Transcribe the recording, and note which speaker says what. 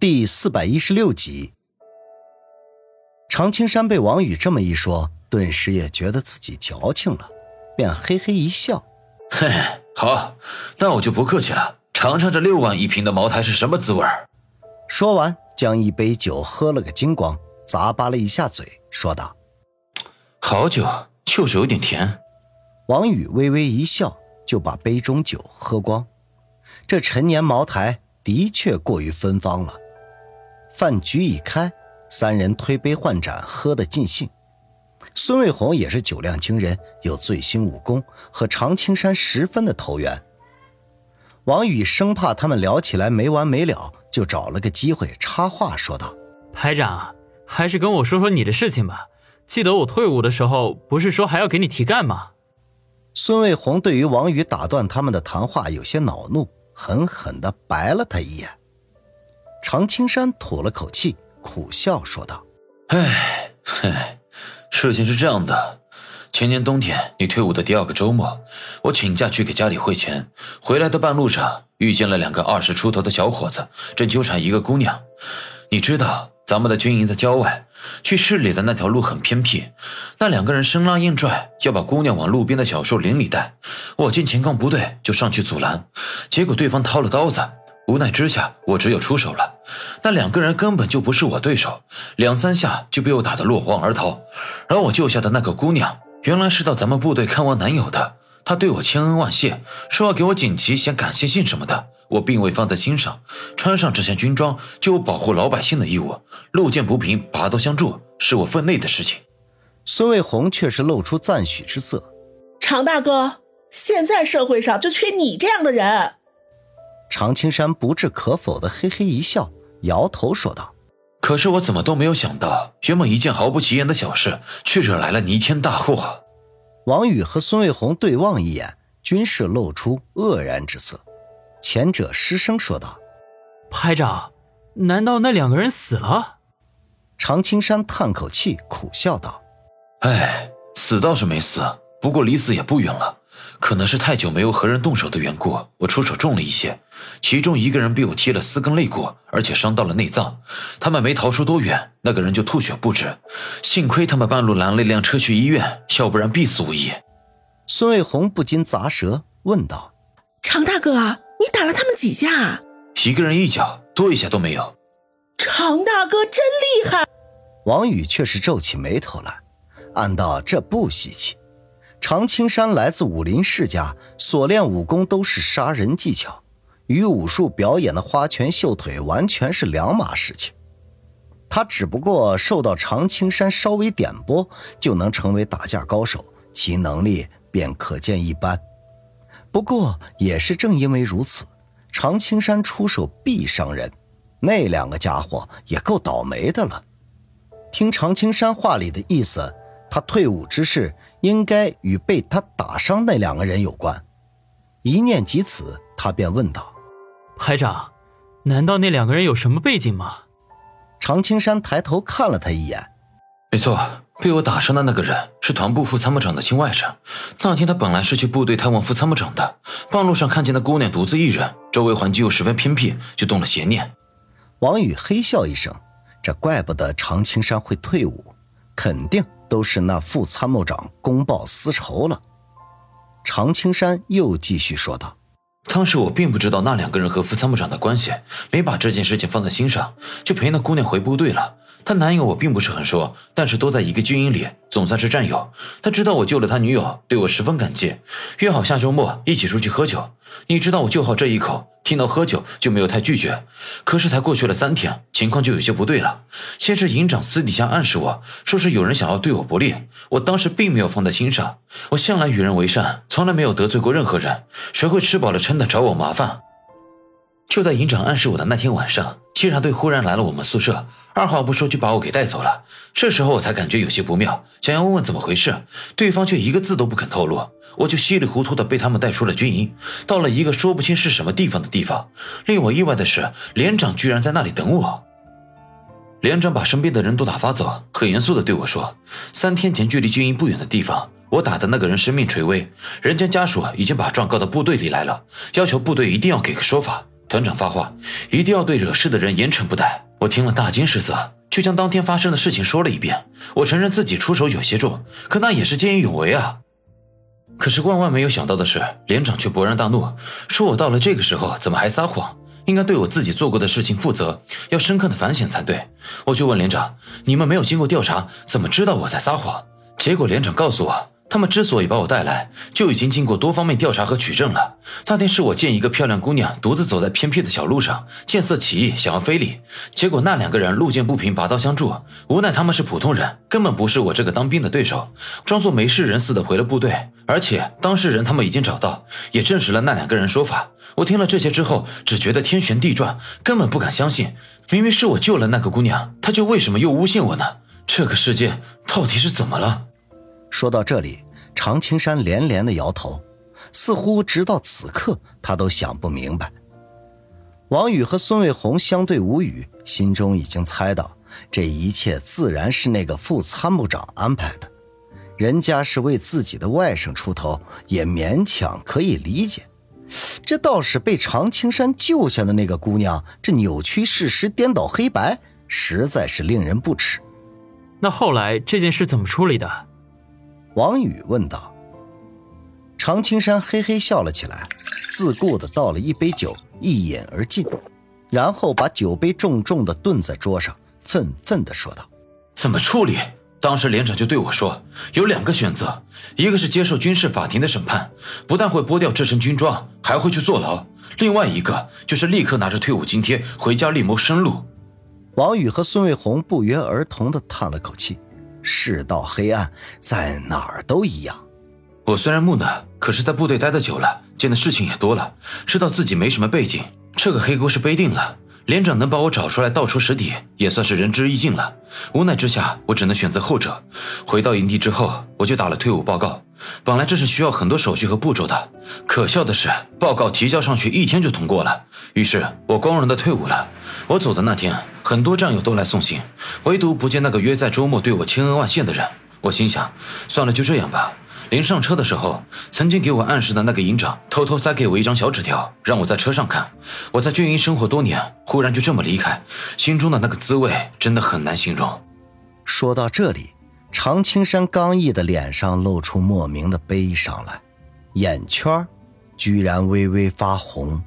Speaker 1: 第四百一十六集，常青山被王宇这么一说，顿时也觉得自己矫情了，便嘿嘿一笑：“
Speaker 2: 嘿，好，那我就不客气了，尝尝这六万一瓶的茅台是什么滋味。”
Speaker 1: 说完，将一杯酒喝了个精光，咂巴了一下嘴，说道：“
Speaker 2: 好酒，就是有点甜。”
Speaker 1: 王宇微微一笑，就把杯中酒喝光。这陈年茅台的确过于芬芳了。饭局已开，三人推杯换盏，喝得尽兴。孙卫红也是酒量惊人，有醉心武功，和常青山十分的投缘。王宇生怕他们聊起来没完没了，就找了个机会插话说道：“
Speaker 3: 排长，还是跟我说说你的事情吧。记得我退伍的时候，不是说还要给你提干吗？”
Speaker 1: 孙卫红对于王宇打断他们的谈话有些恼怒，狠狠地白了他一眼。常青山吐了口气，苦笑说道：“
Speaker 2: 哎，嘿，事情是这样的，前年冬天你退伍的第二个周末，我请假去给家里汇钱，回来的半路上遇见了两个二十出头的小伙子，正纠缠一个姑娘。你知道咱们的军营在郊外，去市里的那条路很偏僻，那两个人生拉硬拽，要把姑娘往路边的小树林里带。我见情况不对，就上去阻拦，结果对方掏了刀子。”无奈之下，我只有出手了。那两个人根本就不是我对手，两三下就被我打得落荒而逃。而我救下的那个姑娘，原来是到咱们部队看望男友的。她对我千恩万谢，说要给我锦旗、写感谢信什么的，我并未放在心上。穿上这件军装，就有保护老百姓的义务。路见不平，拔刀相助，是我分内的事情。
Speaker 1: 孙卫红却是露出赞许之色：“
Speaker 4: 常大哥，现在社会上就缺你这样的人。”
Speaker 1: 常青山不置可否的嘿嘿一笑，摇头说道：“
Speaker 2: 可是我怎么都没有想到，原本一件毫不起眼的小事，却惹来了弥天大祸。”
Speaker 1: 王宇和孙卫红对望一眼，均是露出愕然之色。前者失声说道：“
Speaker 3: 排长，难道那两个人死了？”
Speaker 1: 常青山叹口气，苦笑道：“
Speaker 2: 哎，死倒是没死，不过离死也不远了。”可能是太久没有和人动手的缘故，我出手重了一些。其中一个人被我踢了四根肋骨，而且伤到了内脏。他们没逃出多远，那个人就吐血不止。幸亏他们半路拦了一辆车去医院，要不然必死无疑。
Speaker 1: 孙卫红不禁咂舌，问道：“
Speaker 4: 常大哥，你打了他们几下？”
Speaker 2: 一个人一脚，多一下都没有。
Speaker 4: 常大哥真厉害。
Speaker 1: 王宇却是皱起眉头来，暗道这不稀奇。常青山来自武林世家，所练武功都是杀人技巧，与武术表演的花拳绣腿完全是两码事情。他只不过受到常青山稍微点拨，就能成为打架高手，其能力便可见一斑。不过也是正因为如此，常青山出手必伤人，那两个家伙也够倒霉的了。听常青山话里的意思，他退伍之事。应该与被他打伤那两个人有关。一念及此，他便问道：“
Speaker 3: 排长，难道那两个人有什么背景吗？”
Speaker 1: 常青山抬头看了他一眼：“
Speaker 2: 没错，被我打伤的那个人是团部副参谋长的亲外甥。那天他本来是去部队探望副参谋长的，半路上看见那姑娘独自一人，周围环境又十分偏僻，就动了邪念。”
Speaker 1: 王宇嘿笑一声：“这怪不得常青山会退伍，肯定。”都是那副参谋长公报私仇了。常青山又继续说道：“
Speaker 2: 当时我并不知道那两个人和副参谋长的关系，没把这件事情放在心上，就陪那姑娘回部队了。她男友我并不是很熟，但是都在一个军营里，总算是战友。他知道我救了他女友，对我十分感激，约好下周末一起出去喝酒。你知道我就好这一口。”听到喝酒就没有太拒绝，可是才过去了三天，情况就有些不对了。先是营长私底下暗示我说是有人想要对我不利，我当时并没有放在心上。我向来与人为善，从来没有得罪过任何人，谁会吃饱了撑的找我麻烦？就在营长暗示我的那天晚上，稽查队忽然来了我们宿舍，二话不说就把我给带走了。这时候我才感觉有些不妙，想要问问怎么回事，对方却一个字都不肯透露。我就稀里糊涂的被他们带出了军营，到了一个说不清是什么地方的地方。令我意外的是，连长居然在那里等我。连长把身边的人都打发走，很严肃的对我说：“三天前，距离军营不远的地方，我打的那个人生命垂危，人家家属已经把状告到部队里来了，要求部队一定要给个说法。”团长发话，一定要对惹事的人严惩不贷。我听了大惊失色，就将当天发生的事情说了一遍。我承认自己出手有些重，可那也是见义勇为啊。可是万万没有想到的是，连长却勃然大怒，说我到了这个时候怎么还撒谎？应该对我自己做过的事情负责，要深刻的反省才对。我就问连长：“你们没有经过调查，怎么知道我在撒谎？”结果连长告诉我。他们之所以把我带来，就已经经过多方面调查和取证了。那天是我见一个漂亮姑娘独自走在偏僻的小路上，见色起意，想要非礼。结果那两个人路见不平，拔刀相助。无奈他们是普通人，根本不是我这个当兵的对手，装作没事人似的回了部队。而且当事人他们已经找到，也证实了那两个人说法。我听了这些之后，只觉得天旋地转，根本不敢相信。明明是我救了那个姑娘，她就为什么又诬陷我呢？这个世界到底是怎么了？
Speaker 1: 说到这里，常青山连连的摇头，似乎直到此刻他都想不明白。王宇和孙卫红相对无语，心中已经猜到这一切自然是那个副参谋长安排的。人家是为自己的外甥出头，也勉强可以理解。这倒是被常青山救下的那个姑娘，这扭曲事实、颠倒黑白，实在是令人不齿。
Speaker 3: 那后来这件事怎么处理的？
Speaker 1: 王宇问道：“常青山嘿嘿笑了起来，自顾的倒了一杯酒，一饮而尽，然后把酒杯重重的顿在桌上，愤愤的说道：‘
Speaker 2: 怎么处理？当时连长就对我说，有两个选择，一个是接受军事法庭的审判，不但会剥掉这身军装，还会去坐牢；另外一个就是立刻拿着退伍津贴回家另谋生路。’
Speaker 1: 王宇和孙卫红不约而同的叹了口气。”世道黑暗，在哪儿都一样。
Speaker 2: 我虽然木讷，可是在部队待的久了，见的事情也多了，知道自己没什么背景，这个黑锅是背定了。连长能把我找出来，道出实底，也算是仁至义尽了。无奈之下，我只能选择后者。回到营地之后，我就打了退伍报告。本来这是需要很多手续和步骤的，可笑的是，报告提交上去一天就通过了。于是我光荣的退伍了。我走的那天，很多战友都来送行，唯独不见那个约在周末对我千恩万谢的人。我心想，算了，就这样吧。临上车的时候，曾经给我暗示的那个营长偷偷塞给我一张小纸条，让我在车上看。我在军营生活多年，忽然就这么离开，心中的那个滋味真的很难形容。
Speaker 1: 说到这里，常青山刚毅的脸上露出莫名的悲伤来，眼圈居然微微发红。